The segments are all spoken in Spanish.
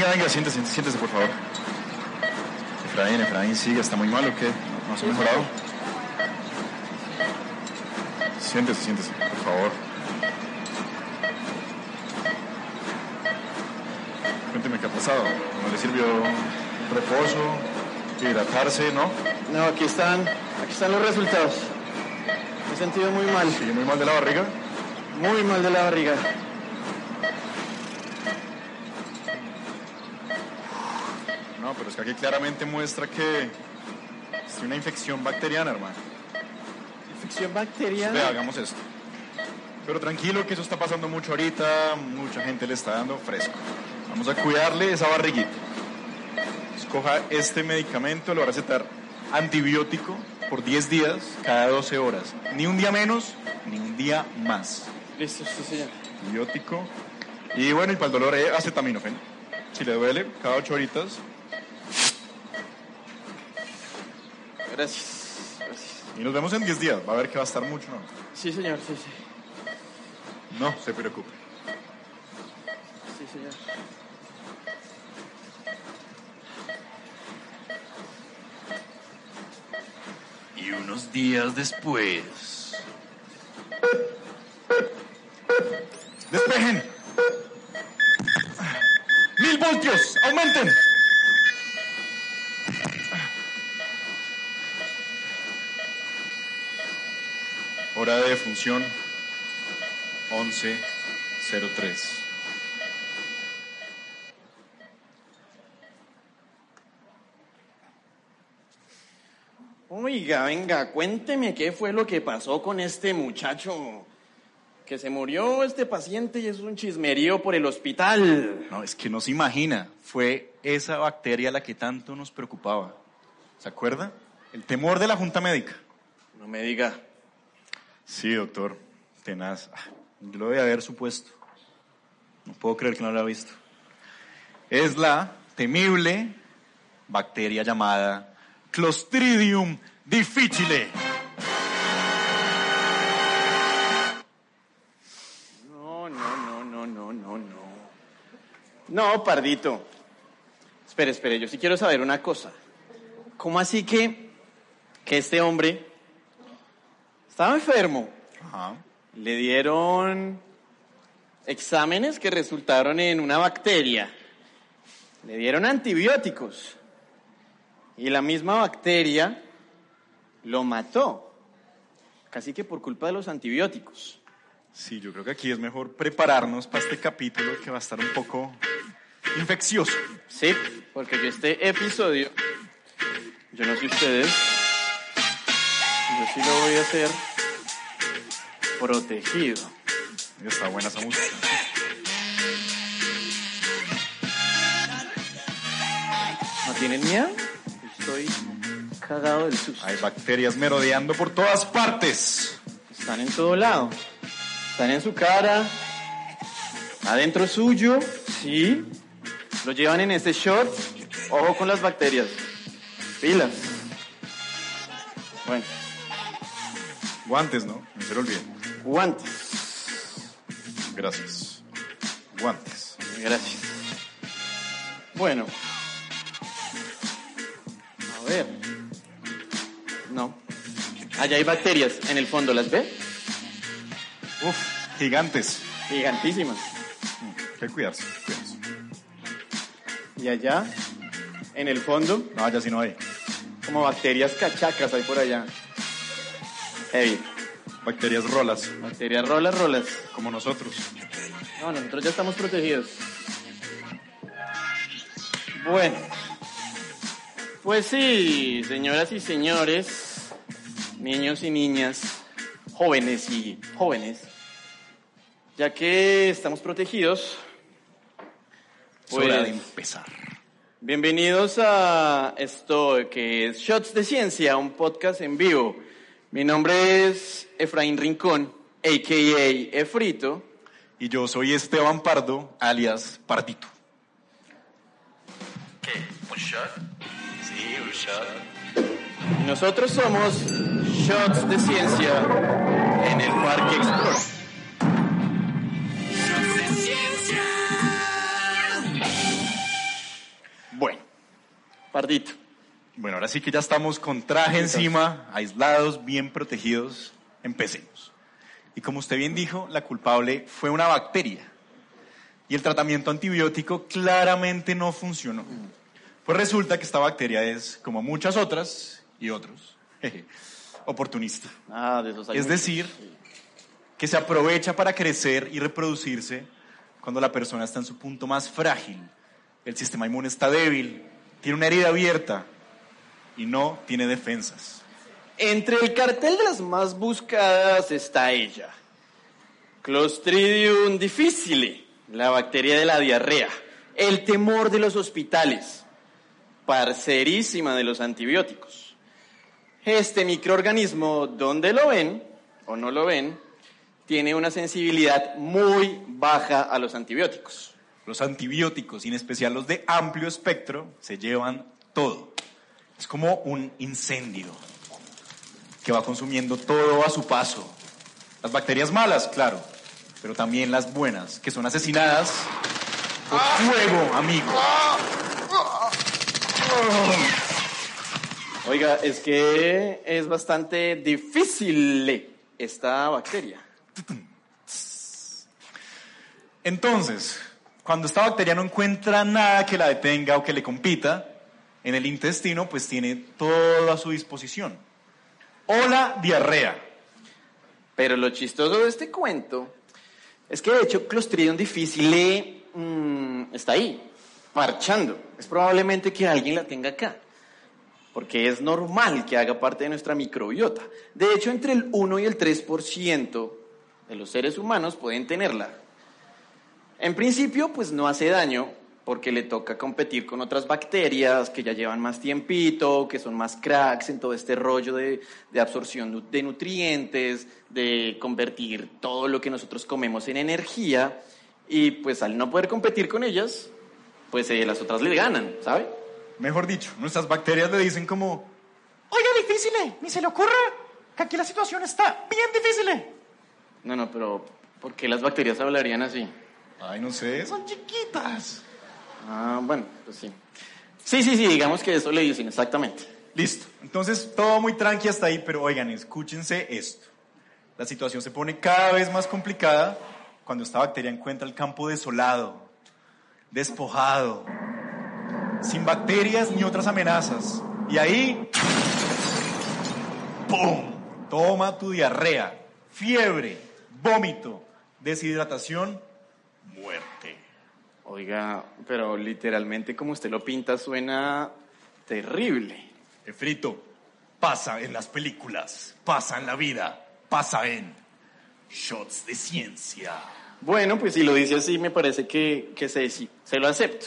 Venga, venga, siéntese, siéntese, por favor. Efraín, Efraín, sigue, ¿está muy mal o qué? ¿No se ha mejorado? Siéntese, siéntese, por favor. Cuénteme qué ha pasado. ¿No le sirvió reposo, hidratarse, no? No, aquí están, aquí están los resultados. Me he sentido muy mal, ¿Sigue muy mal de la barriga? muy mal de la barriga. No, pero es que claramente muestra que es una infección bacteriana, hermano. Infección bacteriana. Vea, hagamos esto. Pero tranquilo que eso está pasando mucho ahorita, mucha gente le está dando fresco. Vamos a cuidarle esa barriguita. Escoja este medicamento, lo va a recetar antibiótico por 10 días, cada 12 horas. Ni un día menos, ni un día más. Listo, sí, señor. Antibiótico. Y bueno, y para el dolor, eh, acetaminofén. Si le duele, cada 8 horitas. Gracias. Gracias. Y nos vemos en 10 días. Va a ver que va a estar mucho, ¿no? Sí, señor, sí, sí. No se preocupe. Sí, señor. Y unos días después. ¡Despejen! ¡Mil voltios! ¡Aumenten! Hora de función 11.03. Oiga, venga, cuénteme qué fue lo que pasó con este muchacho. Que se murió este paciente y es un chismerío por el hospital. No, es que no se imagina. Fue esa bacteria la que tanto nos preocupaba. ¿Se acuerda? El temor de la Junta Médica. No me diga. Sí, doctor. Tenaz. Ah, Yo lo debía haber supuesto. No puedo creer que no lo haya visto. Es la temible bacteria llamada Clostridium difficile. No, no, no, no, no, no, no. No, pardito. Espere, espere, yo sí quiero saber una cosa. ¿Cómo así que, que este hombre estaba enfermo? Ajá. Le dieron exámenes que resultaron en una bacteria. Le dieron antibióticos. Y la misma bacteria lo mató. Casi que por culpa de los antibióticos. Sí, yo creo que aquí es mejor prepararnos para este capítulo que va a estar un poco infeccioso. Sí, porque yo este episodio, yo no sé ustedes, yo sí lo voy a hacer protegido. Está buena esa música. ¿No tienen miedo? Estoy cagado del susto. Hay bacterias merodeando por todas partes. Están en todo lado. Están en su cara, adentro suyo, sí. Lo llevan en este short. Ojo con las bacterias. Pilas. Bueno, Guantes, ¿no? No se lo olviden. Guantes. Gracias. Guantes. Gracias. Bueno. A ver. No. Allá hay bacterias en el fondo, ¿las ve? Uf, gigantes. Gigantísimas. Hay que cuidarse, cuidarse. Y allá, en el fondo, No, ya sí no hay. como bacterias cachacas hay por allá. Heavy. Bacterias rolas, Bacterias rolas, rolas. como nosotros. No, nosotros ya estamos protegidos. Bueno. Pues sí, señoras y señores, niños y niñas, jóvenes y jóvenes, ya que estamos protegidos, Es hora de pues empezar. bienvenidos a esto que es Shots de Ciencia, un podcast en vivo. Mi nombre es Efraín Rincón, a.k.a. Efrito. Y yo soy Esteban Pardo, alias Pardito. ¿Qué? ¿Un shot? Sí, un shot. Y Nosotros somos Shots de Ciencia en el Parque Explora. Pardito. Bueno, ahora sí que ya estamos con traje encima, aislados, bien protegidos. Empecemos. Y como usted bien dijo, la culpable fue una bacteria. Y el tratamiento antibiótico claramente no funcionó. Pues resulta que esta bacteria es, como muchas otras y otros, oportunista. Ah, de esos hay Es muchos. decir, que se aprovecha para crecer y reproducirse cuando la persona está en su punto más frágil. El sistema inmune está débil, tiene una herida abierta y no tiene defensas. Entre el cartel de las más buscadas está ella. Clostridium difficile, la bacteria de la diarrea, el temor de los hospitales, parcerísima de los antibióticos. Este microorganismo, donde lo ven o no lo ven, tiene una sensibilidad muy baja a los antibióticos. Los antibióticos, y en especial los de amplio espectro, se llevan todo. Es como un incendio que va consumiendo todo a su paso. Las bacterias malas, claro, pero también las buenas, que son asesinadas por fuego, amigo. Oiga, es que es bastante difícil esta bacteria. Entonces, cuando esta bacteria no encuentra nada que la detenga o que le compita, en el intestino pues tiene todo a su disposición. O la diarrea. Pero lo chistoso de este cuento es que de hecho Clostridium difficile mm, está ahí, parchando. Es probablemente que alguien la tenga acá, porque es normal que haga parte de nuestra microbiota. De hecho, entre el 1 y el 3% de los seres humanos pueden tenerla. En principio, pues no hace daño, porque le toca competir con otras bacterias que ya llevan más tiempito, que son más cracks en todo este rollo de, de absorción de nutrientes, de convertir todo lo que nosotros comemos en energía, y pues al no poder competir con ellas, pues eh, las otras le ganan, ¿sabe? Mejor dicho, nuestras bacterias le dicen como, oiga, difícil, ni se le ocurra que aquí la situación está bien difícil. No, no, pero ¿por qué las bacterias hablarían así? Ay, no sé, son chiquitas. Ah, bueno, pues sí. Sí, sí, sí, digamos que eso le dicen exactamente. Listo. Entonces, todo muy tranqui hasta ahí, pero oigan, escúchense esto. La situación se pone cada vez más complicada cuando esta bacteria encuentra el campo desolado, despojado, sin bacterias ni otras amenazas. Y ahí, ¡pum! Toma tu diarrea, fiebre, vómito, deshidratación, muerte. Oiga, pero literalmente como usted lo pinta suena terrible. Efrito, pasa en las películas, pasa en la vida, pasa en Shots de Ciencia. Bueno, pues si lo dice así, me parece que, que se, sí, se lo acepto.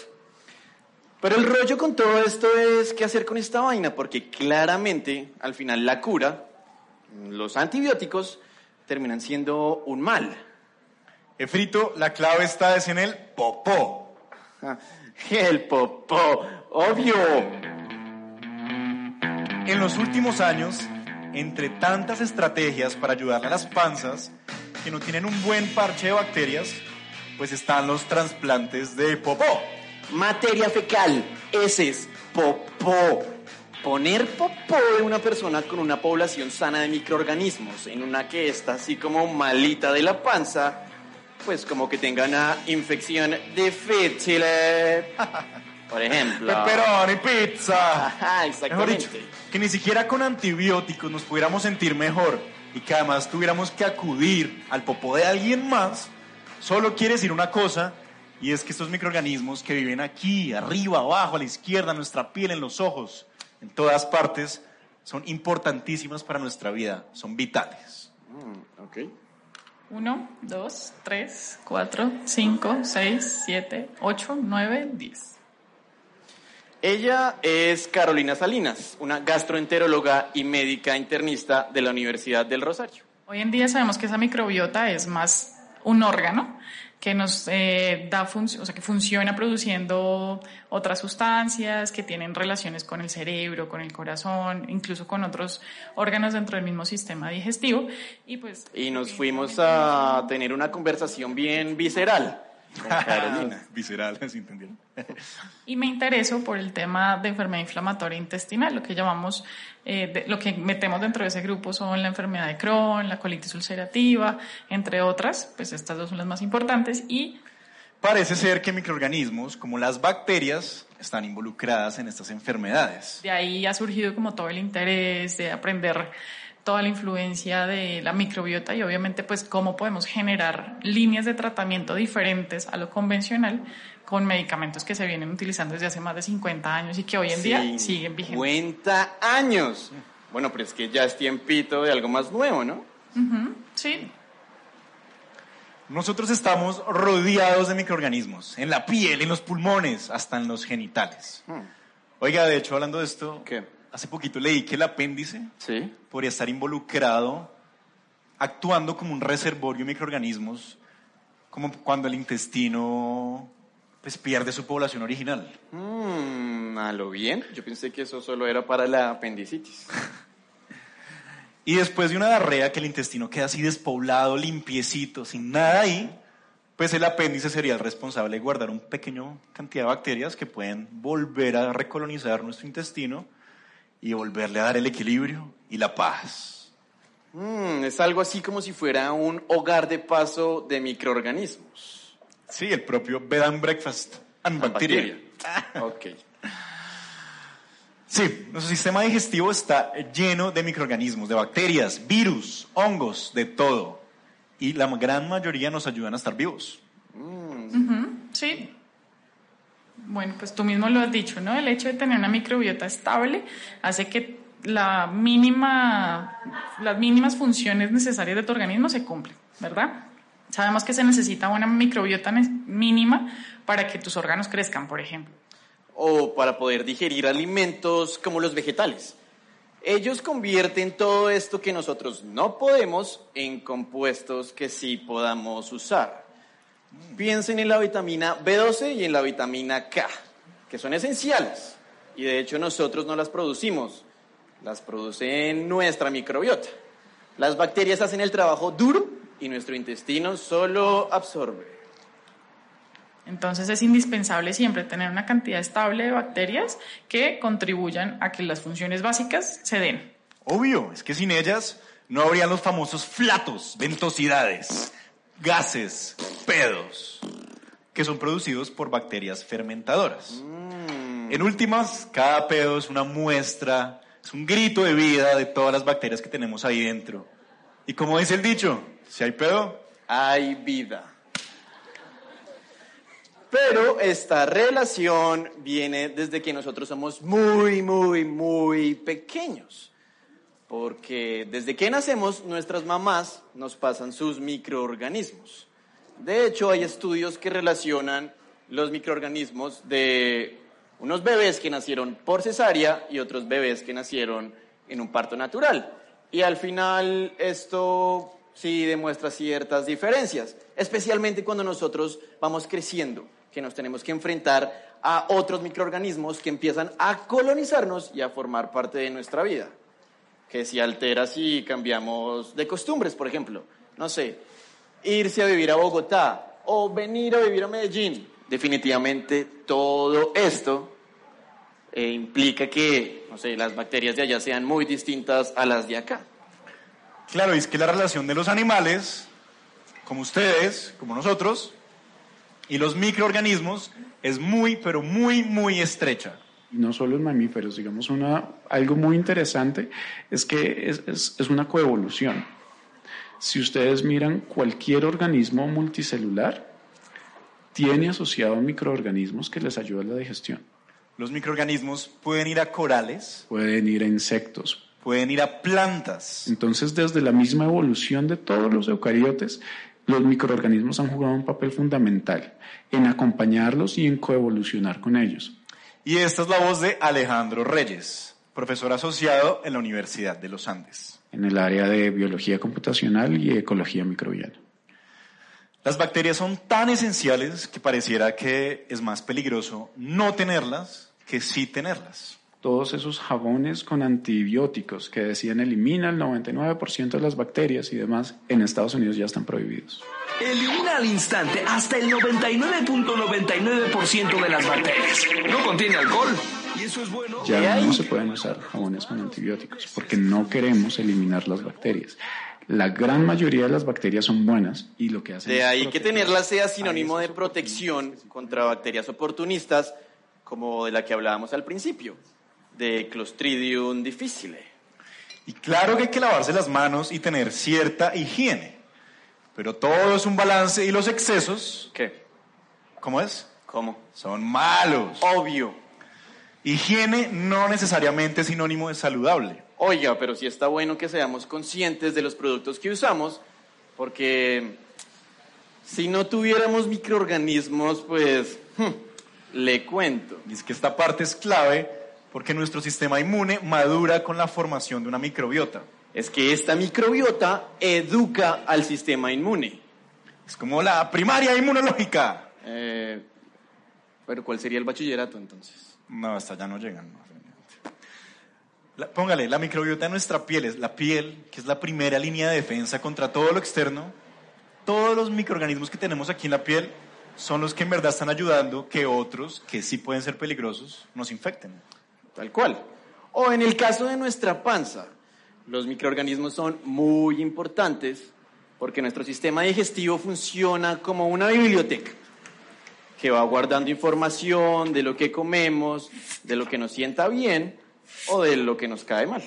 Pero el rollo con todo esto es qué hacer con esta vaina, porque claramente al final la cura, los antibióticos, terminan siendo un mal. Efrito, la clave está es en el popó. El popó, obvio. En los últimos años, entre tantas estrategias para ayudarle a las panzas que no tienen un buen parche de bacterias, pues están los trasplantes de popó. Materia fecal, heces, popó. Poner popó de una persona con una población sana de microorganismos en una que está así como malita de la panza, pues como que tenga una infección difícil. Por ejemplo. Pepperoni, pizza. Ajá, Mejor dicho, exactamente. que ni siquiera con antibióticos nos pudiéramos sentir mejor y que además tuviéramos que acudir al popó de alguien más, solo quiere decir una cosa, y es que estos microorganismos que viven aquí, arriba, abajo, a la izquierda, en nuestra piel, en los ojos, en todas partes, son importantísimas para nuestra vida, son vitales. Mm, ok. 1, 2, 3, 4, 5, 6, 7, 8, 9, 10. Ella es Carolina Salinas, una gastroenteróloga y médica internista de la Universidad del Rosario. Hoy en día sabemos que esa microbiota es más un órgano que nos eh, da o sea, que funciona produciendo otras sustancias que tienen relaciones con el cerebro, con el corazón, incluso con otros órganos dentro del mismo sistema digestivo. Y pues Y nos fuimos a tener una conversación bien visceral. Con Carolina. Visceral, ¿sí entendieron? Y me intereso por el tema de enfermedad inflamatoria intestinal, lo que llamamos, eh, de- lo que metemos dentro de ese grupo son la enfermedad de Crohn, la colitis ulcerativa, entre otras, pues estas dos son las más importantes y Parece ser que microorganismos como las bacterias están involucradas en estas enfermedades. de ahí ha surgido como todo el interés de aprender toda la influencia de la microbiota y obviamente pues cómo podemos generar líneas de tratamiento diferentes a lo convencional con medicamentos que se vienen utilizando desde hace más de 50 años y que hoy en día siguen vigentes. 50 años. Bueno, pero es que ya es tiempito de algo más nuevo, ¿no? Sí, Nosotros estamos rodeados de microorganismos, en la piel, en los pulmones, hasta en los genitales. Oiga, de hecho, hablando de esto, ¿Qué? Hace poquito leí que el apéndice Sí. podría estar involucrado actuando como un reservorio de microorganismos, como cuando el intestino pues, pierde su población original. Mm, a lo bien. Yo pensé que eso solo era para la apendicitis. Y después de una diarrea que el intestino queda así despoblado, limpiecito, sin nada ahí, pues el apéndice sería el responsable de guardar una pequeña cantidad de bacterias que pueden volver a recolonizar nuestro intestino y volverle a dar el equilibrio y la paz. Mm, es algo así como si fuera un hogar de paso de microorganismos. Sí, el propio bed and breakfast and bacteria. Ok. Sí, nuestro sistema digestivo está lleno de microorganismos, de bacterias, virus, hongos, de todo. Y la gran mayoría nos ayudan a estar vivos. sí. Bueno, pues tú mismo lo has dicho, ¿no? El hecho de tener una microbiota estable hace que la mínima, las mínimas funciones necesarias de tu organismo se cumplen, ¿verdad? Sabemos que se necesita una microbiota mínima para que tus órganos crezcan, por ejemplo. O para poder digerir alimentos como los vegetales. Ellos convierten todo esto que nosotros no podemos en compuestos que sí podamos usar. Piensen en la vitamina B12 y en la vitamina K, que son esenciales. Y de hecho nosotros no las producimos, las produce nuestra microbiota. Las bacterias hacen el trabajo duro y nuestro intestino solo absorbe. Entonces es indispensable siempre tener una cantidad estable de bacterias que contribuyan a que las funciones básicas se den. Obvio, es que sin ellas no habrían los famosos flatos, ventosidades, gases, pedos, que son producidos por bacterias fermentadoras. En últimas, cada pedo es una muestra, es un grito de vida de todas las bacterias que tenemos ahí dentro. Y como dice el dicho, si hay pedo, hay vida. Pero esta relación viene desde que nosotros somos muy, muy, muy pequeños. Porque desde que nacemos, nuestras mamás nos pasan sus microorganismos. De hecho, hay estudios que relacionan los microorganismos de unos bebés que nacieron por cesárea y otros bebés que nacieron en un parto natural. Y al final esto sí demuestra ciertas diferencias, especialmente cuando nosotros vamos creciendo, que nos tenemos que enfrentar a otros microorganismos que empiezan a colonizarnos y a formar parte de nuestra vida. Que si altera si cambiamos de costumbres, por ejemplo, no sé, irse a vivir a Bogotá o venir a vivir a Medellín. Definitivamente todo esto eh, implica que, no sé, las bacterias de allá sean muy distintas a las de acá. claro, es que la relación de los animales, como ustedes, como nosotros, y los microorganismos es muy, pero muy, muy estrecha. Y no solo en mamíferos, digamos, una, algo muy interesante es que es, es, es una coevolución. Si ustedes miran cualquier organismo multicelular, tiene asociado microorganismos que les ayudan a la digestión. Los microorganismos pueden ir a corales, Pueden ir a insectos. pueden ir a plantas. Entonces, desde la misma evolución de todos los eucariotes, los microorganismos han jugado un papel fundamental en acompañarlos y en coevolucionar con ellos. Y esta es la voz de Alejandro Reyes, profesor asociado en la Universidad de los Andes. en el área de biología computacional y ecología microbiana. Las bacterias son tan esenciales que pareciera que es más peligroso no tenerlas que sí tenerlas. Todos esos jabones con antibióticos que decían elimina el 99% de las bacterias y demás, en Estados Unidos ya están prohibidos. Elimina al instante hasta el 99.99% de las bacterias. No contiene alcohol. Y eso es bueno. Ya no se pueden usar jabones con antibióticos porque no queremos eliminar las bacterias. La gran mayoría de las bacterias son buenas y lo que hacen De es ahí que proteger tenerla sea sinónimo de protección contra bacterias oportunistas, como de la que hablábamos al principio, de Clostridium difficile. Y claro que hay que lavarse las manos y tener cierta higiene. Pero todo es un balance y los excesos, ¿Qué? ¿cómo es? ¿Cómo? Son malos. Obvio. Higiene no necesariamente es sinónimo de saludable. Oiga, pero sí está bueno que seamos conscientes de los productos que usamos, porque si no tuviéramos microorganismos, pues hmm, le cuento. Y es que esta parte es clave porque nuestro sistema inmune madura con la formación de una microbiota. Es que esta microbiota educa al sistema inmune. Es como la primaria inmunológica. Eh, pero ¿cuál sería el bachillerato entonces? No, hasta allá no llegan. La- póngale, la microbiota de nuestra piel es la piel, que es la primera línea de defensa contra todo lo externo. Todos los microorganismos que tenemos aquí en la piel son los que en verdad están ayudando que otros, que sí pueden ser peligrosos, nos infecten. Tal cual. O en el caso de nuestra panza, los microorganismos son muy importantes porque nuestro sistema digestivo funciona como una biblioteca que va guardando información de lo que comemos, de lo que nos sienta bien o de lo que nos cae mal.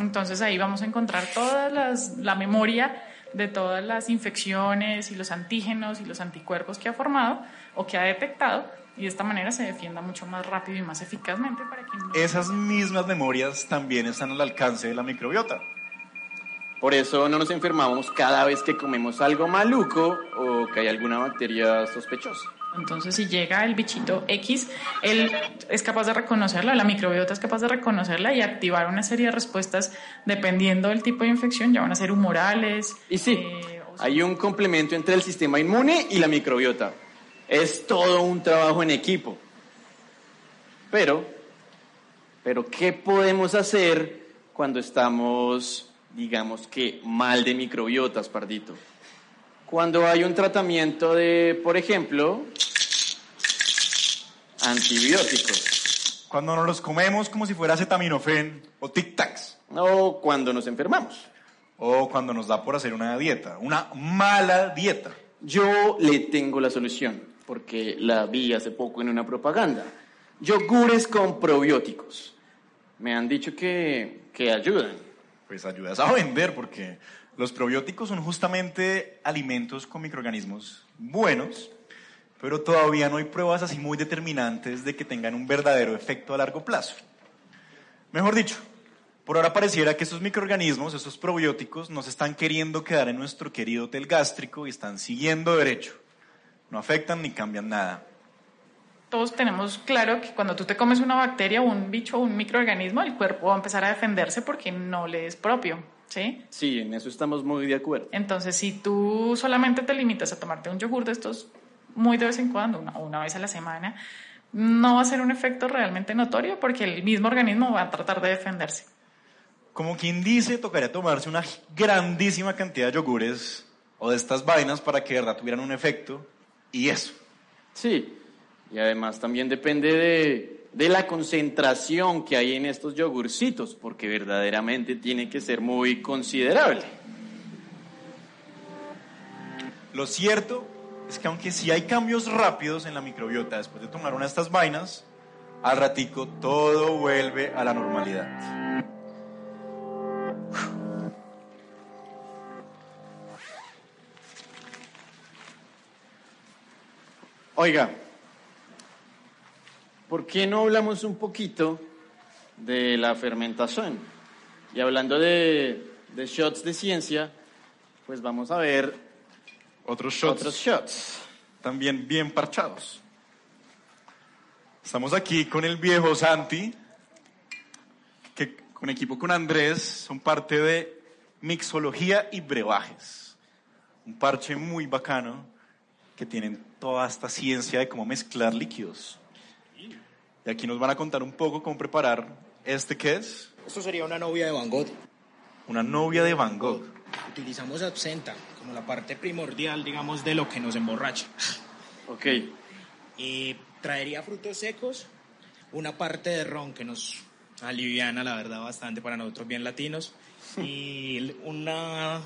Entonces ahí vamos a encontrar toda la memoria de todas las infecciones y los antígenos y los anticuerpos que ha formado o que ha detectado y de esta manera se defienda mucho más rápido y más eficazmente para que no... Esas mismas memorias también están al alcance de la microbiota. Por eso no nos enfermamos cada vez que comemos algo maluco o que hay alguna bacteria sospechosa. Entonces, si llega el bichito X, él es capaz de reconocerla, la microbiota es capaz de reconocerla y activar una serie de respuestas dependiendo del tipo de infección. Ya van a ser humorales. Y sí, eh, o- hay un complemento entre el sistema inmune y la microbiota. Es todo un trabajo en equipo. Pero, pero ¿qué podemos hacer cuando estamos, digamos que, mal de microbiotas, pardito? Cuando hay un tratamiento de, por ejemplo, antibióticos. Cuando nos los comemos como si fuera acetaminofén o tic-tacs. O cuando nos enfermamos. O cuando nos da por hacer una dieta, una mala dieta. Yo le tengo la solución, porque la vi hace poco en una propaganda. Yogures con probióticos. Me han dicho que, que ayudan. Pues ayudas a vender porque los probióticos son justamente alimentos con microorganismos buenos, pero todavía no hay pruebas así muy determinantes de que tengan un verdadero efecto a largo plazo. Mejor dicho, por ahora pareciera que estos microorganismos, estos probióticos, nos están queriendo quedar en nuestro querido hotel gástrico y están siguiendo derecho. No afectan ni cambian nada. todos tenemos claro que cuando tú te comes una bacteria un bicho un microorganismo, el cuerpo va a empezar a defenderse porque no le es propio, ¿sí? Sí, en eso estamos muy de acuerdo. Entonces, si tú solamente te limitas a tomarte un yogur de estos muy de vez en cuando, una, o una vez a la semana, no va a ser un efecto realmente notorio porque el mismo organismo va a tratar de defenderse. Como quien dice, tocaría tomarse una grandísima cantidad de yogures o de estas vainas para que de verdad tuvieran un efecto. Y eso. Sí, y además también depende de, de la concentración que hay en estos yogurcitos, porque verdaderamente tiene que ser muy considerable. Lo cierto es que aunque sí hay cambios rápidos en la microbiota después de tomar una de estas vainas, al ratico todo vuelve a la normalidad. Oiga, ¿por qué no hablamos un poquito de la fermentación? Y hablando de, de shots de ciencia, pues vamos a ver Otros shots otros shots. también bien parchados. Estamos aquí con el viejo Santi, que con equipo con Andrés son parte de mixología y brebajes. Un parche muy bacano que tienen toda esta ciencia de cómo mezclar líquidos. Y aquí nos van a contar un poco cómo preparar este que es Esto sería una novia de Van Gogh. una novia de Van Gogh. Utilizamos absenta como la parte primordial, digamos, de lo que nos emborracha. Ok. Y traería frutos secos, una parte de ron que nos aliviana, la verdad, bastante para nosotros bien latinos, y una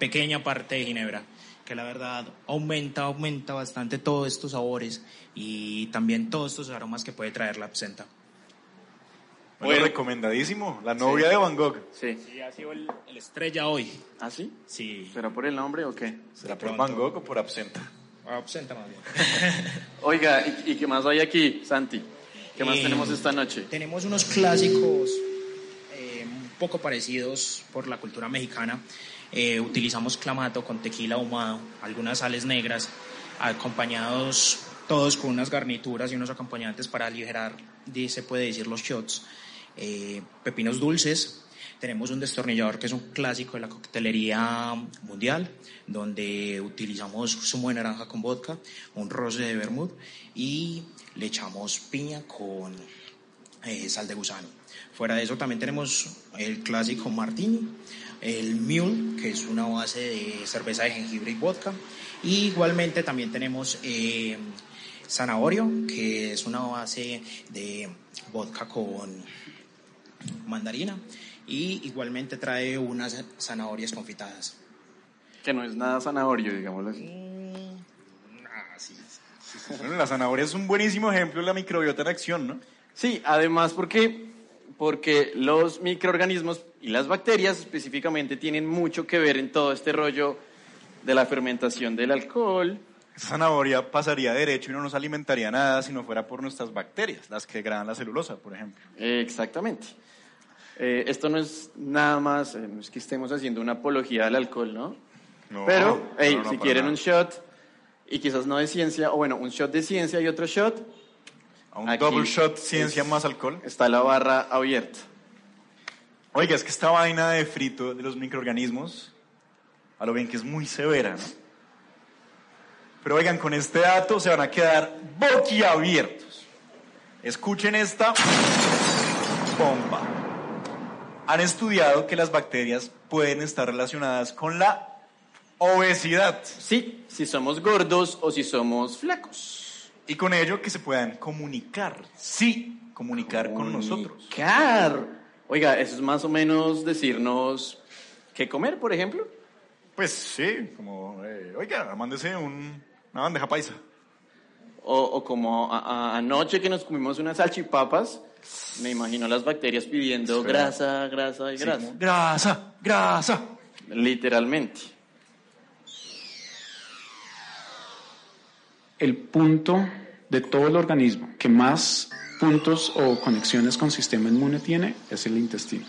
pequeña parte de ginebra, que la verdad aumenta, aumenta bastante todos estos sabores y también todos estos aromas que puede traer la absenta. Bueno, Bueno. recomendadísimo. La novia de Van Gogh. Sí. Sí, ha sido el, el estrella hoy. ¿Ah, sí? Sí, ¿Será por el nombre o qué? ¿Será por. Van Gogh o por absenta? absenta más bien. Oiga, ¿y, y qué más hay aquí, Santi? ¿Qué más Eh, tenemos esta noche? Tenemos unos clásicos eh, un poco parecidos por la cultura mexicana. Eh, utilizamos clamato con tequila ahumado, algunas sales negras, acompañados todos con unas garnituras y unos acompañantes para aligerar, se puede decir, los shots. Eh, pepinos dulces. Tenemos un destornillador que es un clásico de la coctelería mundial, donde utilizamos zumo de naranja con vodka, un roce de vermouth y le echamos piña con eh, sal de gusano. Fuera de eso también tenemos el clásico martini, el mule, que es una base de cerveza de jengibre y vodka. Y igualmente también tenemos eh, zanahorio, que es una base de vodka con mandarina. Y igualmente trae unas zanahorias confitadas. Que no es nada zanahorio, digámoslo así. Ah, sí. Bueno, la zanahoria es un buenísimo ejemplo de la microbiota en acción, ¿no? Sí, además porque, porque los microorganismos y las bacterias específicamente tienen mucho que ver en todo este rollo de la fermentación del alcohol. Esa zanahoria pasaría derecho y no nos alimentaría nada si no fuera por nuestras bacterias, las que degradan la celulosa, por ejemplo. Exactamente. Eh, esto no es nada más, eh, no es que estemos haciendo una apología al alcohol, ¿no? No, Pero, hey, no, no, si quieren nada. un shot, y quizás no de ciencia, o bueno, un shot de ciencia y otro shot, A un Aquí double shot, ciencia es- más alcohol. está la barra abierta. Oiga, es que esta vaina de frito de los microorganismos, a lo bien que es muy severa, ¿no? Pero oigan, con este dato se van a quedar boquiabiertos. Escuchen esta bomba. Han estudiado que las bacterias pueden estar relacionadas con la obesidad Sí, si somos gordos o si somos flacos. Y con ello que se puedan comunicar, sí, comunicar con nosotros. Comunicar. Oiga, eso es más o menos decirnos qué comer, por ejemplo. Pues sí, como, eh, oiga, mándese un- una bandeja paisa. O, o como a- a- anoche que nos comimos unas salchipapas, me imagino las bacterias pidiendo grasa, grasa y Sí, grasa. grasa, grasa. Literalmente. El punto de todo el organismo que más puntos o conexiones con sistema inmune tiene es el intestino.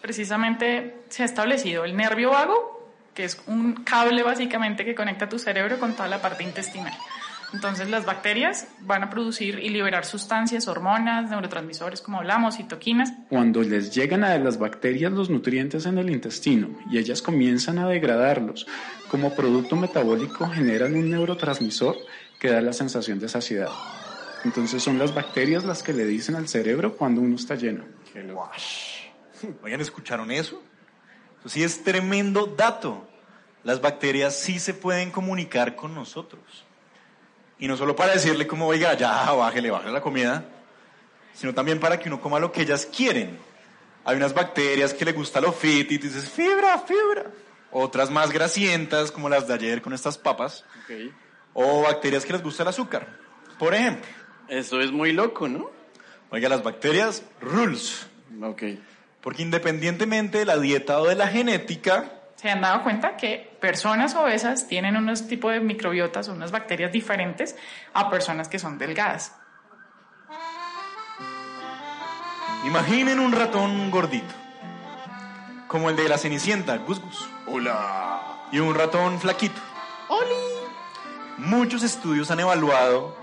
Precisamente se ha establecido el nervio vago, que es un cable básicamente que conecta tu cerebro con toda la parte intestinal. Entonces las bacterias van a producir y liberar sustancias, hormonas, neurotransmisores, como hablamos, citoquinas, Cuando les llegan a las bacterias los nutrientes en el intestino y ellas comienzan a degradarlos, como producto metabólico generan un neurotransmisor que da la sensación de saciedad. Entonces son las bacterias las que le dicen al cerebro cuando uno está lleno. Oigan, ¿escucharon eso? Eso sí es tremendo dato. Las bacterias sí se pueden comunicar con nosotros. Y no solo para decirle como, oiga, ya, bájele, bájele la comida, sino también para que uno coma lo que ellas quieren. Hay unas bacterias que le gusta lo fit y tú dices, fibra, fibra. Otras más grasientas, como las de ayer con estas papas. O bacterias que les gusta el azúcar. Por ejemplo, Eso es muy loco, ¿no? oiga, las bacterias, rules. Ok. Porque independientemente de la dieta o de la genética, se han dado cuenta que personas obesas tienen unos tipos de microbiotas o unas bacterias diferentes a personas que son delgadas. imaginen un ratón gordito, como el de la Cenicienta, Gus Gus. Hola. Y un ratón flaquito. Muchos estudios han evaluado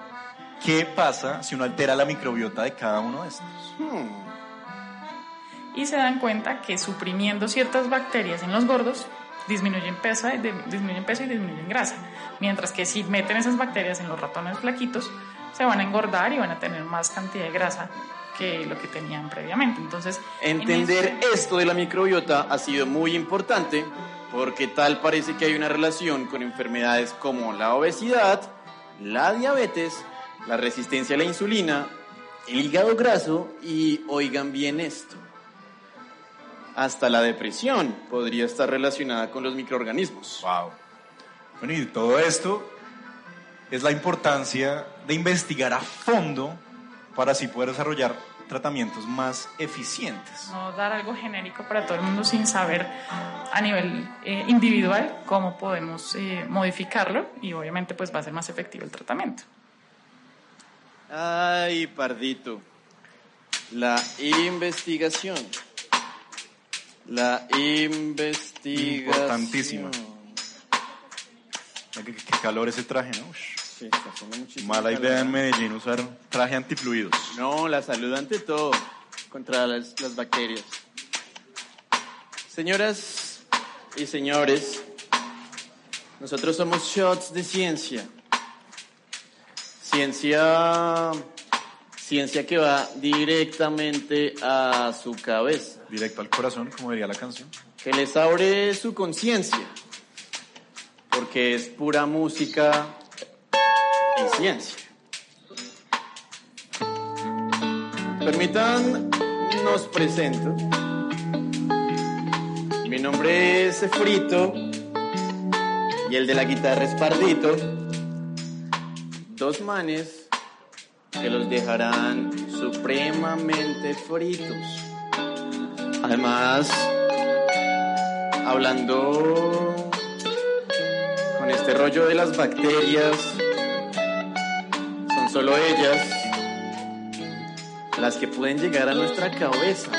qué pasa si uno altera la microbiota de cada uno de estos. Y se dan cuenta que suprimiendo ciertas bacterias en los gordos disminuyen peso, de- disminuyen peso y disminuyen grasa. Mientras que si meten esas bacterias en los ratones flaquitos, se van a engordar y van a tener más cantidad de grasa que lo que tenían previamente. Entonces, en Entender este- esto de la microbiota ha sido muy importante porque tal parece que hay una relación con enfermedades como la obesidad, la diabetes, la resistencia a la insulina, el hígado graso y, oigan bien esto, hasta la depresión podría estar relacionada con los microorganismos. Wow. Bueno, y todo esto es la importancia de investigar a fondo para así poder desarrollar tratamientos más eficientes. no dar algo genérico para todo el mundo sin saber a nivel eh, individual cómo podemos eh, modificarlo y obviamente pues va a ser más efectivo el tratamiento. Ay, pardito. La investigación. La investigación. Importantísima. ¿Qué, qué calor ese traje, ¿no? Sí, está Mala calor. idea en Medellín usar traje antifluidos. No, la salud ante todo contra las, las bacterias. Señoras y señores, nosotros somos shots de ciencia. Ciencia, ciencia que va directamente a su cabeza, Directo al corazón, como diría la canción. que les abre su conciencia, porque es pura música y ciencia. Permitan, nos presento. Mi nombre es Frito y el de la guitarra es Pardito. Dos manes que los dejarán supremamente fritos. Además, hablando con este rollo de las bacterias, son solo ellas las que pueden llegar a nuestra cabeza,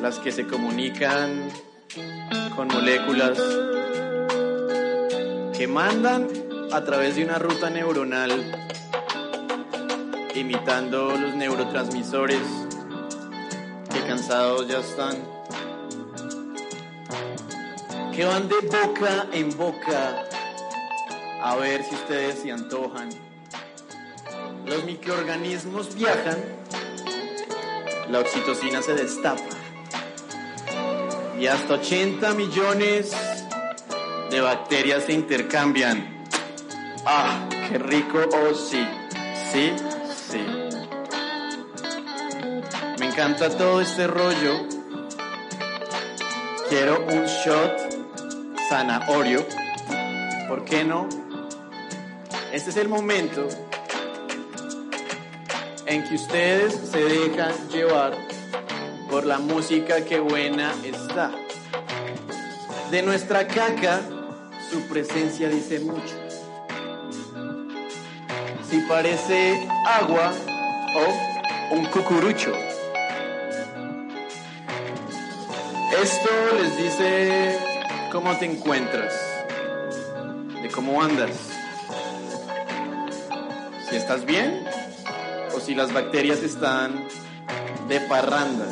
las que se comunican con moléculas que mandan a través de una ruta neuronal imitando los neurotransmisores que cansados ya están, que van de boca en boca a ver si ustedes se antojan. Los microorganismos viajan, la oxitocina se destapa y hasta 80 millones de bacterias se intercambian. Ah, qué rico, oh sí, sí. Encanta todo este rollo. Quiero un shot zanahorio. ¿Por qué no? Este es el momento en que ustedes se dejan llevar por la música que buena está. De nuestra caca, su presencia dice mucho. Si parece agua o un cucurucho. Esto les dice cómo te encuentras, de cómo andas, si estás bien o si las bacterias están de parranda.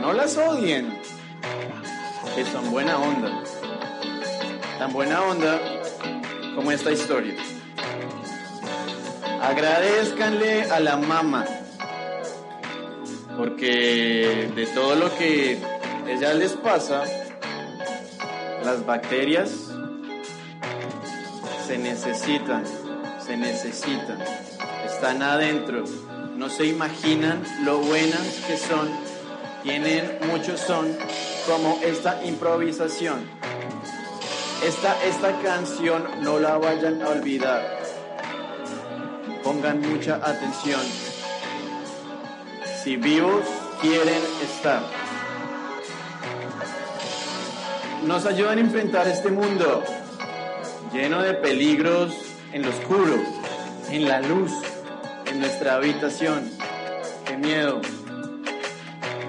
No las odien, que son buena onda. Tan buena onda como esta historia. Agradezcanle a la mamá, porque de todo lo que ella les pasa, las bacterias se necesitan, se necesitan, están adentro, no se imaginan lo buenas que son, tienen muchos son, como esta improvisación. Esta, esta canción no la vayan a olvidar. Pongan mucha atención. Si vivos quieren estar. Nos ayudan a enfrentar este mundo lleno de peligros en lo oscuro, en la luz, en nuestra habitación. ¡Qué miedo!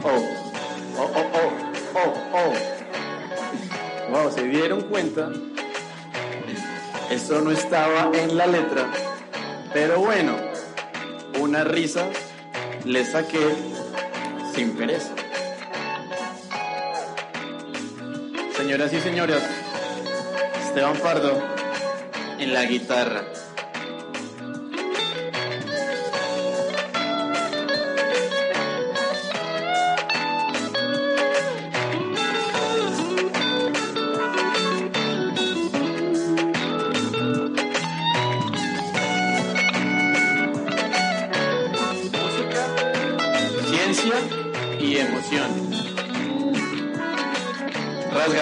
Oh, oh, oh, oh, oh, oh. Wow, ¿se dieron cuenta? Eso no estaba en la letra, pero bueno, una risa le saque sin pereza. Señoras y señores, Esteban Pardo en la guitarra.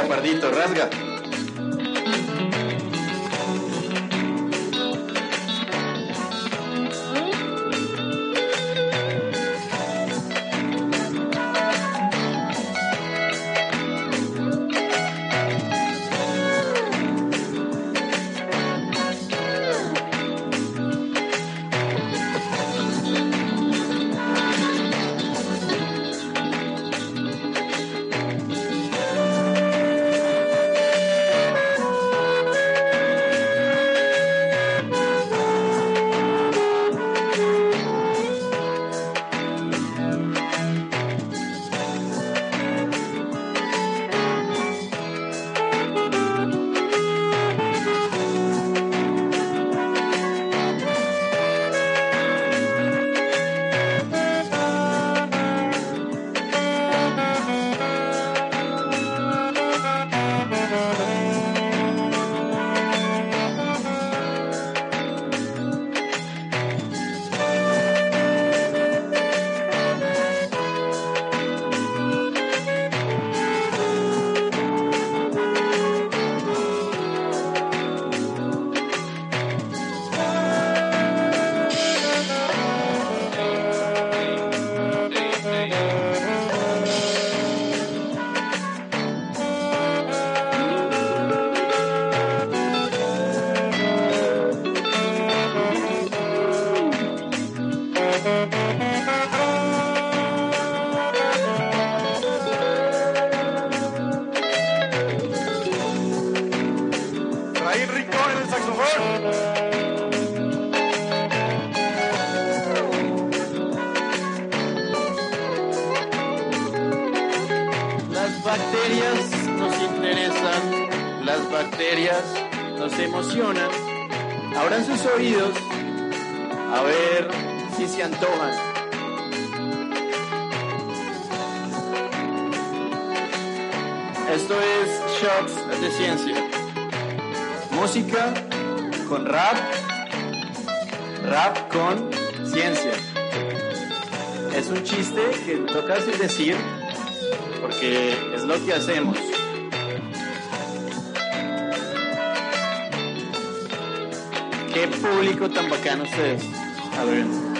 Pardito, rasga. Música con rap, rap con ciencia. Es un chiste que toca sin decir porque es lo que hacemos. Qué público tan bacano ustedes. A ver.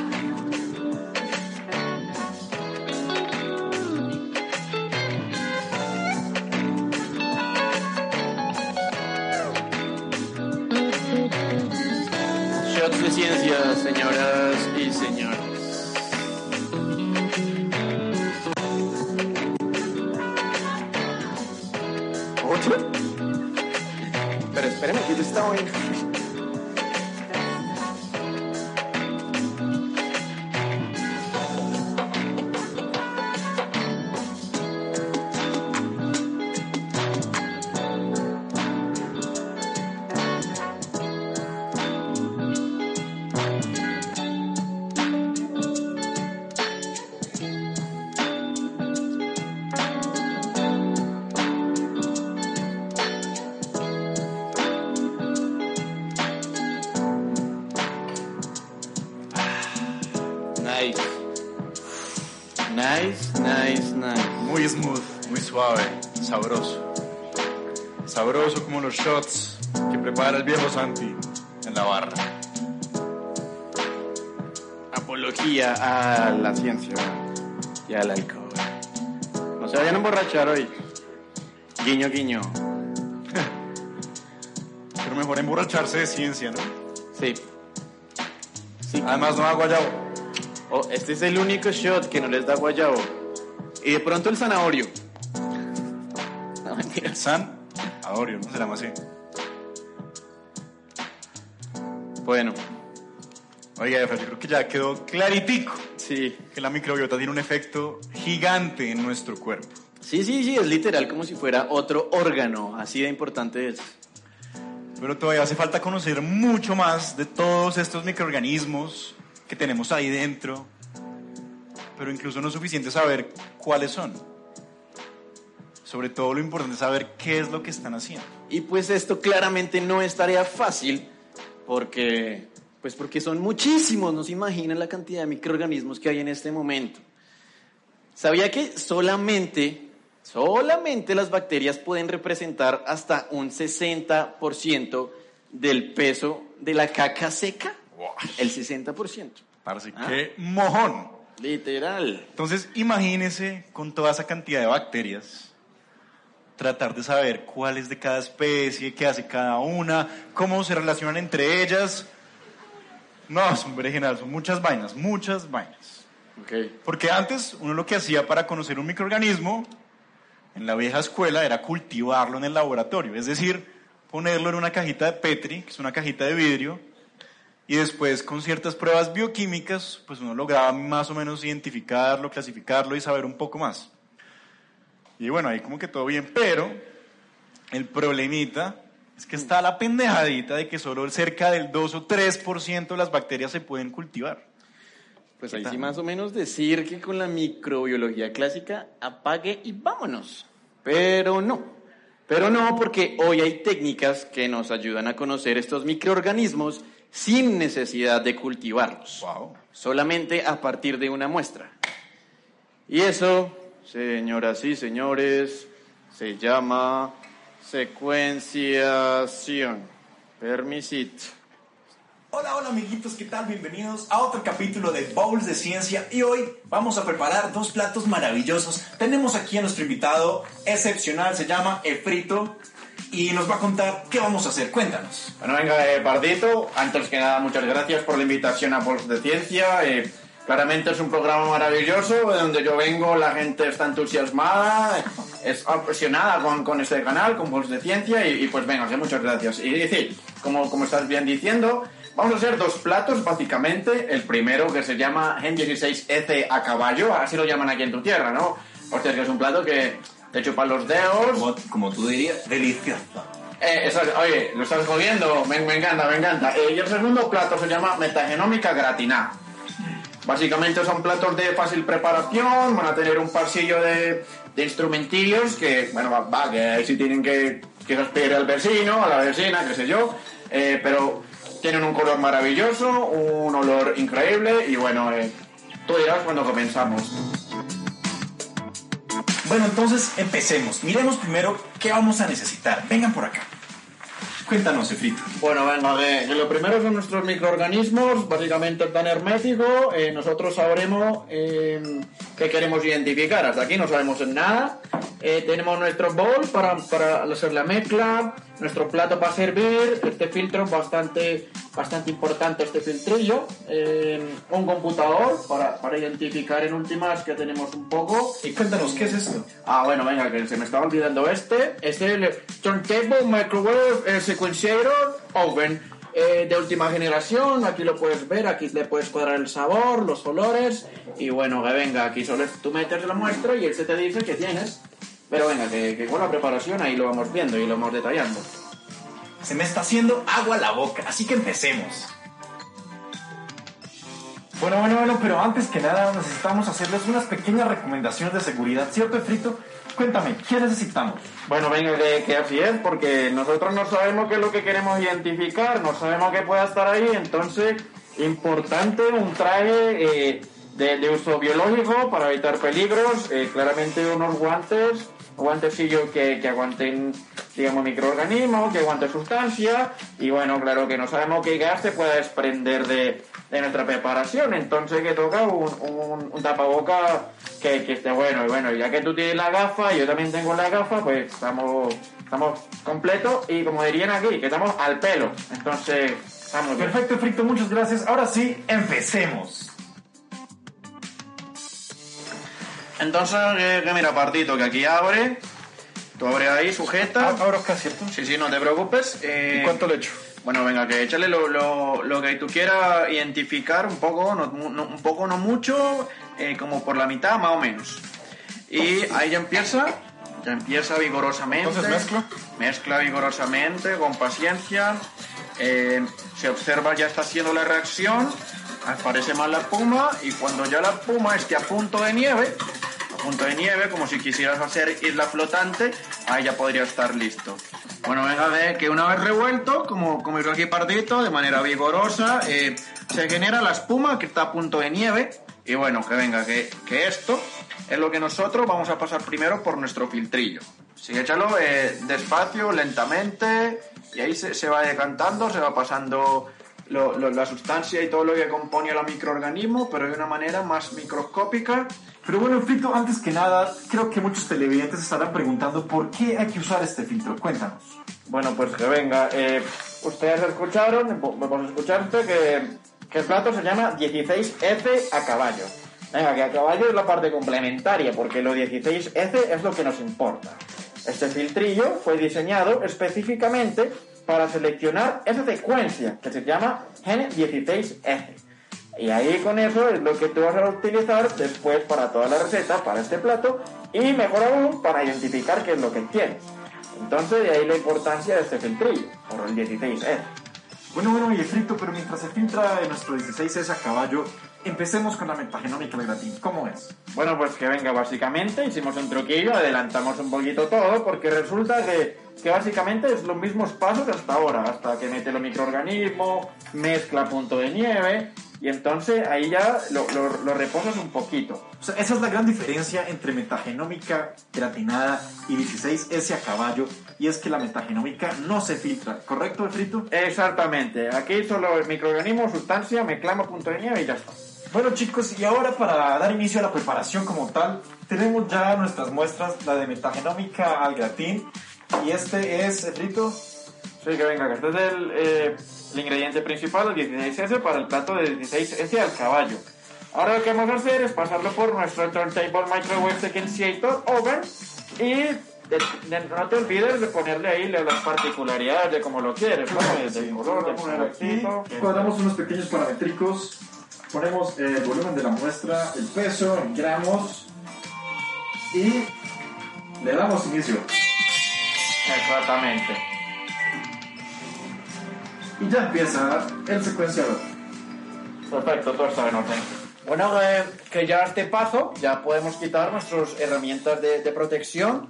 Los shots que prepara el viejo Santi en la barra. Apología a la ciencia y al alcohol. No se vayan a emborrachar hoy. Guiño, guiño. Pero mejor emborracharse de ciencia, ¿no? Sí. Sí. Además no hago guayabo. Oh, este es el único shot que no les da guayabo. Y de pronto el zanahorio. No, mentira. San No se llama así. Bueno, Oiga, Efra, yo creo que ya quedó claritico sí. que la microbiota tiene un efecto gigante en nuestro cuerpo. Sí, sí, sí, es literal como si fuera otro órgano, así de importante es. Pero todavía hace falta conocer mucho más de todos estos microorganismos que tenemos ahí dentro. Pero incluso no es suficiente saber cuáles son. Sobre todo lo importante es saber qué es lo que están haciendo. Y pues esto claramente no es tarea fácil porque pues porque son muchísimos, no se imaginan la cantidad de microorganismos que hay en este momento. ¿Sabía que solamente solamente las bacterias pueden representar hasta un 60% del peso de la caca seca? El 60%. Parece Ah. que mojón. Literal. Entonces, imagínese con toda esa cantidad de bacterias, tratar de saber cuál es de cada especie, qué hace cada una, cómo se relacionan entre ellas. No, es un berenjenal, son muchas vainas, muchas vainas. Porque antes uno lo que hacía para conocer un microorganismo en la vieja escuela era cultivarlo en el laboratorio, es decir, ponerlo en una cajita de Petri, que es una cajita de vidrio, y después con ciertas pruebas bioquímicas, pues uno lograba más o menos identificarlo, clasificarlo y saber un poco más. Y bueno, ahí como que todo bien, pero el problemita es que está la pendejadita de que solo cerca del 2 o 3% de las bacterias se pueden cultivar. Pues ¿Qué ahí sí más o menos decir que con la microbiología clásica apague y vámonos. Pero no. Pero no porque hoy hay técnicas que nos ayudan a conocer estos microorganismos sin necesidad de cultivarlos. Wow. Solamente a partir de una muestra. Y eso, señoras y señores, se llama secuenciación. Permisit. Hola, hola amiguitos, ¿qué tal? Bienvenidos a otro capítulo de Bowls de Ciencia y hoy vamos a preparar dos platos maravillosos. Tenemos aquí a nuestro invitado excepcional, se llama Efrito y nos va a contar qué vamos a hacer. Cuéntanos. Bueno, venga, eh, Pardito, antes que nada, muchas gracias por la invitación a Vox de Ciencia. Eh, claramente es un programa maravilloso, de donde yo vengo, la gente está entusiasmada, es apasionada con, con este canal, con Vox de Ciencia, y, y pues venga, muchas gracias. Y decir, como, como estás bien diciendo, vamos a hacer dos platos, básicamente. El primero, que se llama Gen 16F a caballo, así lo llaman aquí en tu tierra, ¿no? Hostia, que es un plato que te chupan los dedos, Como, como tú dirías, delicioso. eh, eso, oye, lo estás jodiendo, me, me encanta, me encanta. Eh, y el segundo plato se llama metagenómica gratinada. Básicamente son platos de fácil preparación, van a tener un pasillo de, instrumentillos que, bueno, va, va, que ahí sí tienen que, que respirar al vecino, a la vecina, qué sé yo, eh, pero tienen un color maravilloso, un olor increíble y bueno, eh, tú dirás cuando comenzamos. Bueno, entonces empecemos. Miremos primero qué vamos a necesitar. Vengan por acá. Cuéntanos, Efrito. Bueno, venga, que, que lo primero son nuestros microorganismos, básicamente tan hermético. eh, nosotros sabremos eh, qué queremos identificar. Hasta aquí no sabemos nada. Eh, tenemos nuestro bowl para, para hacer la mezcla, nuestro plato para servir, este filtro bastante, bastante importante, este filtrillo, eh, un computador para, para identificar en últimas que tenemos un poco. Y cuéntanos, ¿qué es esto? Ah, bueno, venga, que se me estaba olvidando este. Este es el Turntable Microwave eh, Sequenciator Oven eh, de última generación. Aquí lo puedes ver, aquí le puedes cuadrar el sabor, los olores. Y bueno, que venga, aquí solo tú metes la muestra y él se te dice que tienes. Pero venga, que, que con la preparación ahí lo vamos viendo y lo vamos detallando. Se me está haciendo agua la boca, así que empecemos. Bueno, bueno, bueno, pero antes que nada necesitamos hacerles unas pequeñas recomendaciones de seguridad, ¿cierto, Efrito? Cuéntame, ¿qué necesitamos? Bueno, venga, que, que así es, porque nosotros no sabemos qué es lo que queremos identificar, no sabemos qué pueda estar ahí, entonces, importante un traje eh, de, de uso biológico para evitar peligros, eh, claramente unos guantes, guantecillos que, que aguanten, digamos, microorganismos, que aguanten sustancia, y bueno, claro que no sabemos qué gas se pueda desprender de, de nuestra preparación, entonces que toca un, un, un tapaboca que, que esté bueno, y bueno, ya que tú tienes la gafa, yo también tengo la gafa, pues estamos, estamos completos, y como dirían aquí, que estamos al pelo, entonces, estamos bien. Perfecto, Efrito, muchas gracias. Ahora sí, empecemos. Entonces, que, mira, partito, que aquí abre, tú abres ahí, sujeta, Ah, Ahora acá, ¿cierto? sí, sí, no te preocupes. eh, ¿Y cuánto le echo? Bueno, venga, que échale lo, lo, lo que tú quieras identificar un poco, no, no- un poco, no mucho, eh, como por la mitad más o menos. y ahí ya empieza, ya empieza vigorosamente. Entonces mezclo. Mezcla vigorosamente, con paciencia. Eh, se observa ya está haciendo la reacción, aparece más la espuma y cuando ya la espuma esté a punto de nieve, punto de nieve, como si quisieras hacer isla flotante, ahí ya podría estar listo. Bueno, venga, ve que una vez revuelto, como, como hizo aquí Pardito, de manera vigorosa, eh, se genera la espuma que está a punto de nieve. Y bueno, que venga, que, que esto es lo que nosotros vamos a pasar primero por nuestro filtrillo. Sí, échalo eh, despacio, lentamente, y ahí se, se va decantando, se va pasando lo- lo- la sustancia y todo lo que compone el microorganismo, pero de una manera más microscópica. Pero bueno, Frito, antes que nada, creo que muchos televidentes estarán preguntando por qué hay que usar este filtro. Cuéntanos. Bueno, pues que venga. eh, ustedes escucharon, vo- vos escuchaste que, que el plato se llama 16F a caballo. Venga, que a caballo es la parte complementaria, porque lo 16F es lo que nos importa. Este filtrillo fue diseñado específicamente para seleccionar esa secuencia que se llama Gen 16F. Y ahí con eso es lo que tú vas a utilizar después para toda la receta, para este plato, y mejor aún para identificar qué es lo que tienes. Entonces de ahí la importancia de este filtrillo, por el 16F. Bueno, bueno, y Frito, pero mientras se filtra en nuestro 16S a caballo, empecemos con la metagenómica del gratín. ¿Cómo es? Bueno, pues que venga, básicamente hicimos un truquillo, adelantamos un poquito todo, porque resulta que, que básicamente es los mismos pasos hasta ahora, hasta que mete los microorganismos, mezcla a punto de nieve, y entonces ahí ya lo, lo, lo reposas un poquito. O sea, esa es la gran diferencia entre metagenómica gratinada y 16S a caballo, y es que la metagenómica no se filtra, ¿correcto, Frito? Exactamente, aquí solo el microorganismo, sustancia, mezclamos punto de nieve y ya está. Bueno chicos, y ahora para dar inicio a la preparación como tal, tenemos ya nuestras muestras, la de metagenómica al gratín, y este es, Frito, Sí, que venga, que este es el, eh, el ingrediente principal, el 16S, para el plato de 16S al caballo. Ahora lo que vamos a hacer es pasarlo por nuestro Turntable Microwave Sequenciator Oven y de- de- no te olvides de ponerle ahí las particularidades de cómo lo quieres, ¿no? De color, de poner aquí, colorcito. cuadramos unos pequeños paramétricos, ponemos el volumen de la muestra, el peso en gramos y le damos inicio. Exactamente. Y ya empieza el secuenciador. Perfecto, todo está en orden. Bueno, eh, que ya este paso ya podemos quitar nuestras herramientas de, de protección.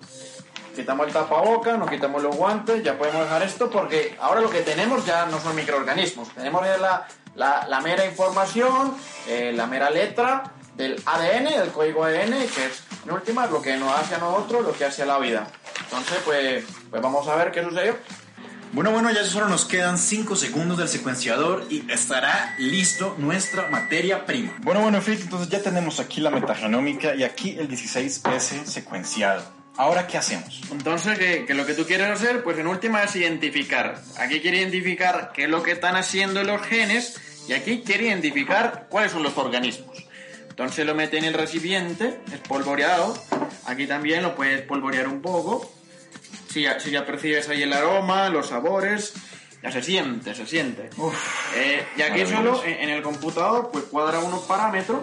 Quitamos el tapaboca, nos quitamos los guantes, ya podemos dejar esto porque ahora lo que tenemos ya no son microorganismos. Tenemos ya la, la, la mera información, eh, la mera letra del ADN, del código ADN, que es en última lo que nos hace a nosotros, lo que hace a la vida. Entonces, pues, pues vamos a ver qué sucedió. Bueno, bueno, ya solo nos quedan 5 segundos del secuenciador y estará listo nuestra materia prima. Bueno, bueno, Frito, entonces ya tenemos aquí la metagenómica y aquí el 16S secuenciado. Ahora, ¿qué hacemos? Entonces, que, que lo que tú quieres hacer, pues en última es identificar. Aquí quiere identificar qué es lo que están haciendo los genes y aquí quiere identificar cuáles son los organismos. Entonces lo mete en el recipiente, espolvoreado. Aquí también lo puedes espolvorear un poco. Si ya, si ya percibes ahí el aroma, los sabores, ya se siente, se siente. Eh, y aquí solo en, en el computador, pues cuadra unos parámetros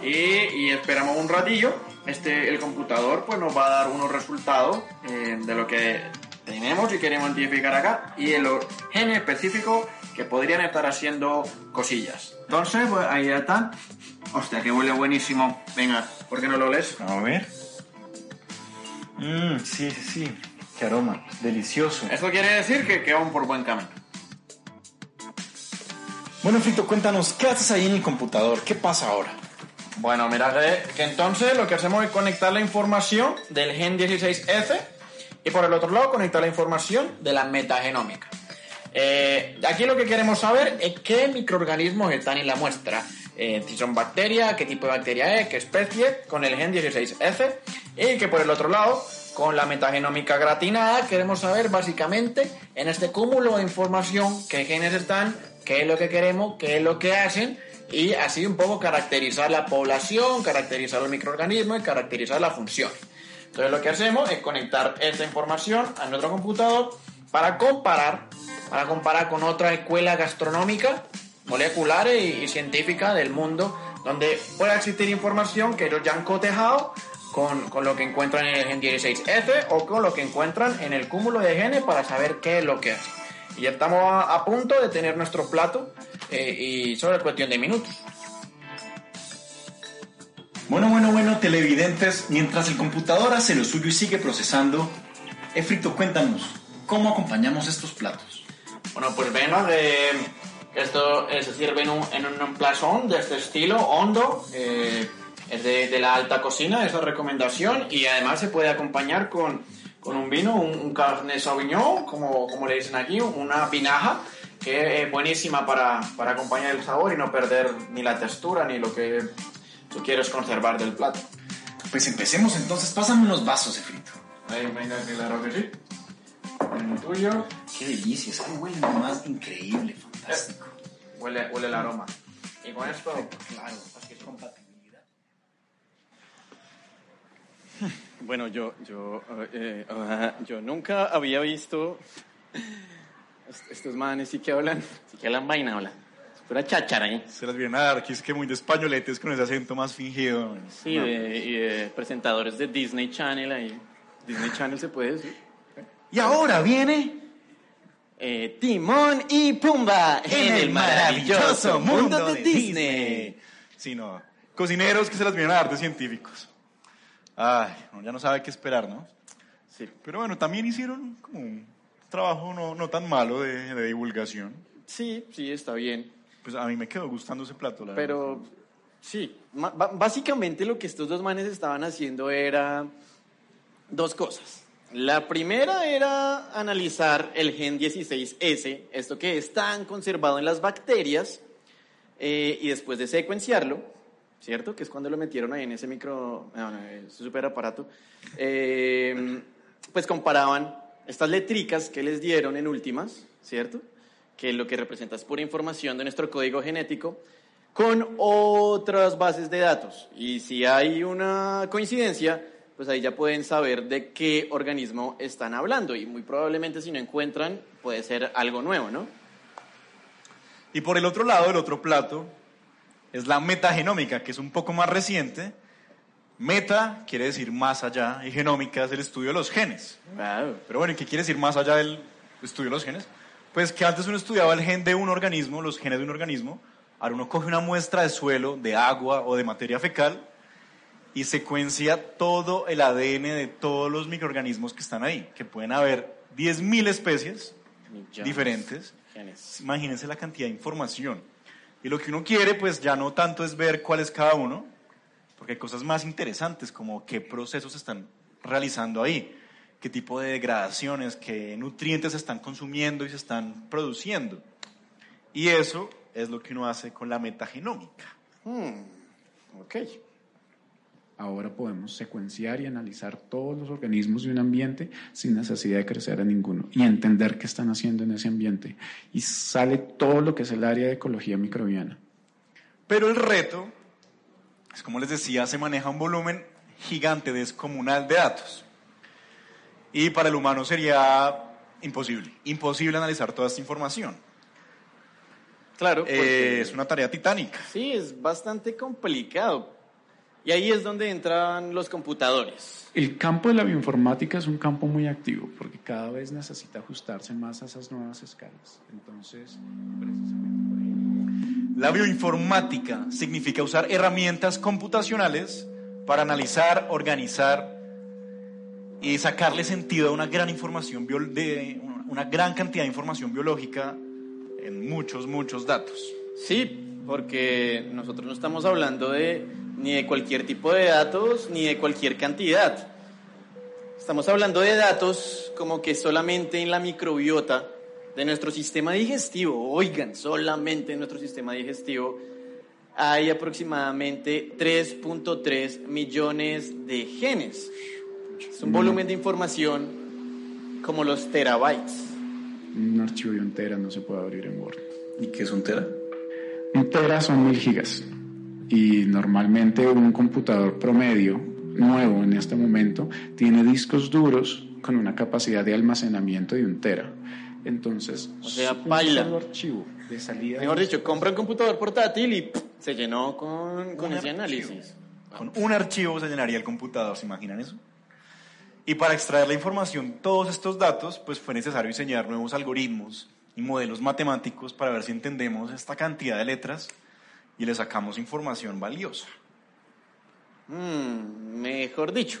y, y esperamos un ratillo. Este, el computador pues nos va a dar unos resultados eh, de lo que tenemos y queremos identificar acá y en los genes específicos que podrían estar haciendo cosillas. Entonces, pues ahí ya están. Hostia, que huele buenísimo. Venga, ¿por qué no lo lees? A ver. Mmm, sí, sí, sí. Qué aroma. Delicioso. Esto quiere decir que, que vamos por buen camino. Bueno, Frito, cuéntanos, ¿qué haces ahí en el computador? ¿Qué pasa ahora? Bueno, mira que, que entonces lo que hacemos es conectar la información del gen 16F y por el otro lado conectar la información de la metagenómica. Eh, aquí lo que queremos saber es qué microorganismos están en la muestra. Eh, si son bacterias, qué tipo de bacteria es, qué especie, con el gen 16F. Y que por el otro lado, con la metagenómica gratinada, queremos saber básicamente en este cúmulo de información qué genes están, qué es lo que queremos, qué es lo que hacen y así un poco caracterizar la población, caracterizar los microorganismos y caracterizar la función. Entonces lo que hacemos es conectar esta información a nuestro computador para comparar, para comparar con otras escuelas gastronómicas, moleculares y, y científicas del mundo, donde pueda existir información que ellos ya han cotejado con, con lo que encuentran en el gen 16F o con lo que encuentran en el cúmulo de genes para saber qué es lo que hace. Y ya estamos a, a punto de tener nuestro plato eh, y solo es cuestión de minutos. Bueno, bueno, bueno, televidentes, mientras el computador hace lo suyo y sigue procesando, Efrito, cuéntanos, ¿cómo acompañamos estos platos? Bueno, pues bueno, eh, esto se sirve en un, en un plazón de este estilo, hondo, eh, es de, de la alta cocina, esa recomendación, y además se puede acompañar con, con un vino, un, un Cabernet Sauvignon, como, como le dicen aquí, una vinaja, que es buenísima para, para acompañar el sabor y no perder ni la textura ni lo que tú quieres conservar del plato. Pues empecemos entonces, pásame unos vasos, Efrito. Ahí, venga, claro que sí. El tuyo. Qué delicia, es que huele más increíble, fantástico. Huele, huele el aroma. Y con esto, Claro, porque es compatibilidad. Bueno, yo, yo, eh, ah, yo nunca había visto est- estos manes sí que hablan, sí que hablan vaina, hablan. Es pura cháchara, ¿eh? Se las vienen a dar, que es que muy de españoletes con ese acento más fingido. Sí, de, y de presentadores de Disney Channel ahí. Disney Channel se puede decir. Y ahora viene Eh, Timón y Pumba en, el maravilloso mundo de Disney. Sí, no. Cocineros que se las vienen a dar de científicos. Ay, ya no sabe qué esperar, ¿no? Sí. Pero bueno, también hicieron como un trabajo no, no tan malo de, de divulgación. sí, sí, está bien. Pues a mí me quedó gustando ese plato, la verdad. Pero sí, básicamente lo que estos dos manes estaban haciendo era dos cosas. La primera era analizar el gen 16S, esto que es conservado en las bacterias, eh, y después de secuenciarlo, ¿cierto? Que es cuando lo metieron ahí en ese micro, no, no, ese super aparato, eh, pues comparaban estas letricas que les dieron en últimas, ¿cierto? Que lo que representa es pura información de nuestro código genético, con otras bases de datos. Y si hay una coincidencia, pues ahí ya pueden saber de qué organismo están hablando. Y muy probablemente si no encuentran, puede ser algo nuevo, ¿no? Y por el otro lado, el otro plato es la metagenómica, que es un poco más reciente. Meta quiere decir más allá y genómica es el estudio de los genes. Pero bueno, ¿y qué quiere decir más allá del estudio de los genes? Pues que antes uno estudiaba el gen de un organismo, los genes de un organismo, ahora uno coge una muestra de suelo, de agua o de materia fecal y secuencia todo el ADN de todos los microorganismos que están ahí, que pueden haber 10.000 especies Millones. diferentes. Genes. Imagínense la cantidad de información. Y lo que uno quiere, pues ya no tanto es ver cuál es cada uno, porque hay cosas más interesantes como qué procesos se están realizando ahí, qué tipo de degradaciones, qué nutrientes se están consumiendo y se están produciendo. Y eso es lo que uno hace con la metagenómica. Hmm, ok. Ahora podemos secuenciar y analizar todos los organismos de un ambiente sin necesidad de crecer a ninguno y entender qué están haciendo en ese ambiente. Y sale todo lo que es el área de ecología microbiana. Pero el reto, es como les decía, se maneja un volumen gigante, descomunal de datos. Y para el humano sería imposible, imposible analizar toda esta información. Claro, Eh, es una tarea titánica. Sí, es bastante complicado. Y ahí es donde entran los computadores. El campo de la bioinformática es un campo muy activo porque cada vez necesita ajustarse más a esas nuevas escalas. Entonces, precisamente por ahí. La bioinformática significa usar herramientas computacionales para analizar, organizar y sacarle sentido a una gran información de una gran cantidad de información biológica en muchos muchos datos. Sí, porque nosotros no estamos hablando de ni de cualquier tipo de datos ni de cualquier cantidad. Estamos hablando de datos como que solamente en la microbiota de nuestro sistema digestivo, oigan, solamente en nuestro sistema digestivo hay aproximadamente 3.3 millones de genes. Es un volumen de información como los terabytes. Un archivo de un tera no se puede abrir en Word. ¿Y qué es un tera? Un tera son mil gigas. Y normalmente un computador promedio nuevo en este momento tiene discos duros con una capacidad de almacenamiento de un tera. Entonces, O sea, solo archivo de salida. Mejor dicho, compra un computador portátil y ¡pum! se llenó con, con Un ese archivo. análisis. Con un archivo se llenaría el computador, ¿se imaginan eso? Y para extraer la información, todos estos datos, pues fue necesario diseñar nuevos algoritmos y modelos matemáticos para ver si entendemos esta cantidad de letras y le sacamos información valiosa. Mm, mejor dicho,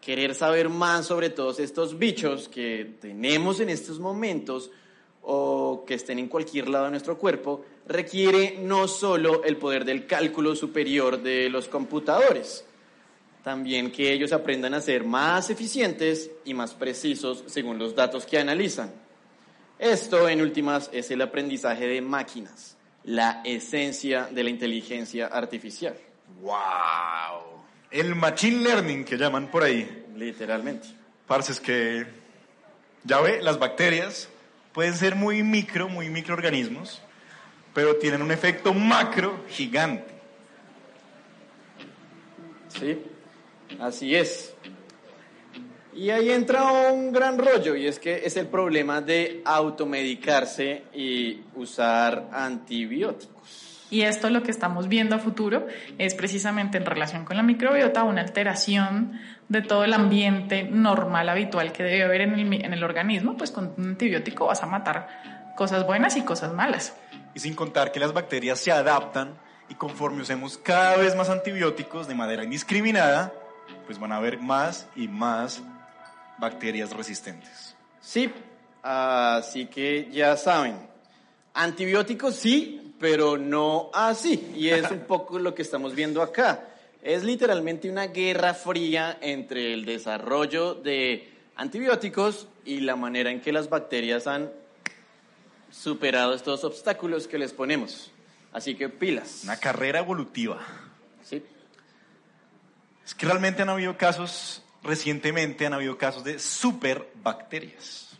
querer saber más sobre todos estos bichos que tenemos en estos momentos o que estén en cualquier lado de nuestro cuerpo requiere no solo el poder del cálculo superior de los computadores, también que ellos aprendan a ser más eficientes y más precisos según los datos que analizan. Esto, en últimas, es el aprendizaje de máquinas, la esencia de la inteligencia artificial. ¡Wow! El machine learning que llaman por ahí. Literalmente. Parce, es que, ya ve, las bacterias pueden ser muy micro, muy microorganismos, pero tienen un efecto macro gigante. Sí, así es. Y ahí entra un gran rollo y es que es el problema de automedicarse y usar antibióticos. Y esto lo que estamos viendo a futuro es precisamente en relación con la microbiota una alteración de todo el ambiente normal, habitual que debe haber en el, en el organismo, pues con un antibiótico vas a matar cosas buenas y cosas malas. Y sin contar que las bacterias se adaptan y conforme usemos cada vez más antibióticos de manera indiscriminada, pues van a haber más y más bacterias resistentes. Sí, así que ya saben, antibióticos sí, pero no así. Y es un poco lo que estamos viendo acá. Es literalmente una guerra fría entre el desarrollo de antibióticos y la manera en que las bacterias han superado estos obstáculos que les ponemos. Así que pilas. Una carrera evolutiva. Sí. Es que realmente han habido casos, recientemente han habido casos de superbacterias.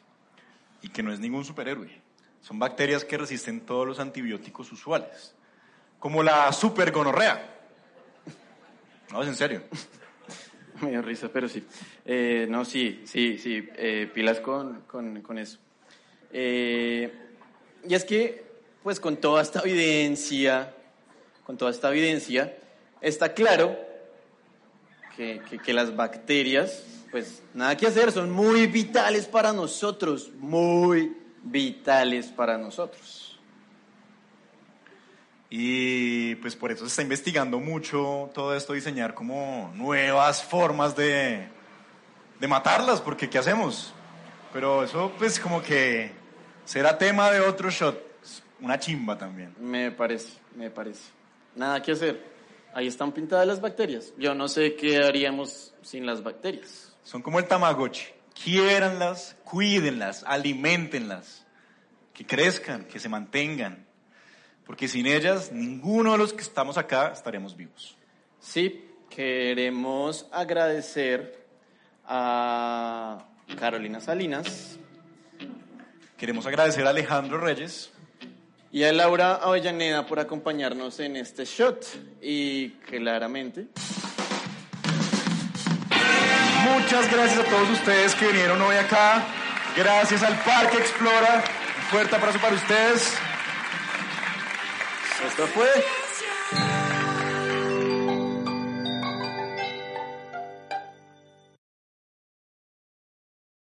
Y que no es ningún superhéroe. Son bacterias que resisten todos los antibióticos usuales. Como la supergonorrea. No, es en serio. Me dio risa, pero sí. Eh, no, sí, sí, sí. eh, pilas con, con, con eso. Eh, y es que, pues con toda esta evidencia, con toda esta evidencia, está claro que, que, que las bacterias, pues nada que hacer, son muy vitales para nosotros, muy vitales para nosotros. Y pues por eso se está investigando mucho todo esto, diseñar como nuevas formas de, de matarlas, porque ¿qué hacemos? Pero eso pues como que será tema de otro shot, una chimba también. Me parece, me parece. Nada que hacer. Ahí están pintadas las bacterias. Yo no sé qué haríamos sin las bacterias. Son como el tamagotchi. Quiéranlas, cuídenlas, alimentenlas, que crezcan, que se mantengan. Porque sin ellas, ninguno de los que estamos acá estaremos vivos. Sí, queremos agradecer a Carolina Salinas Queremos agradecer a Alejandro Reyes y a Laura Avellaneda por acompañarnos en este shot. Y claramente, Muchas gracias a todos ustedes que vinieron hoy acá. Gracias al Parque Explora. Un fuerte abrazo para ustedes. esto fue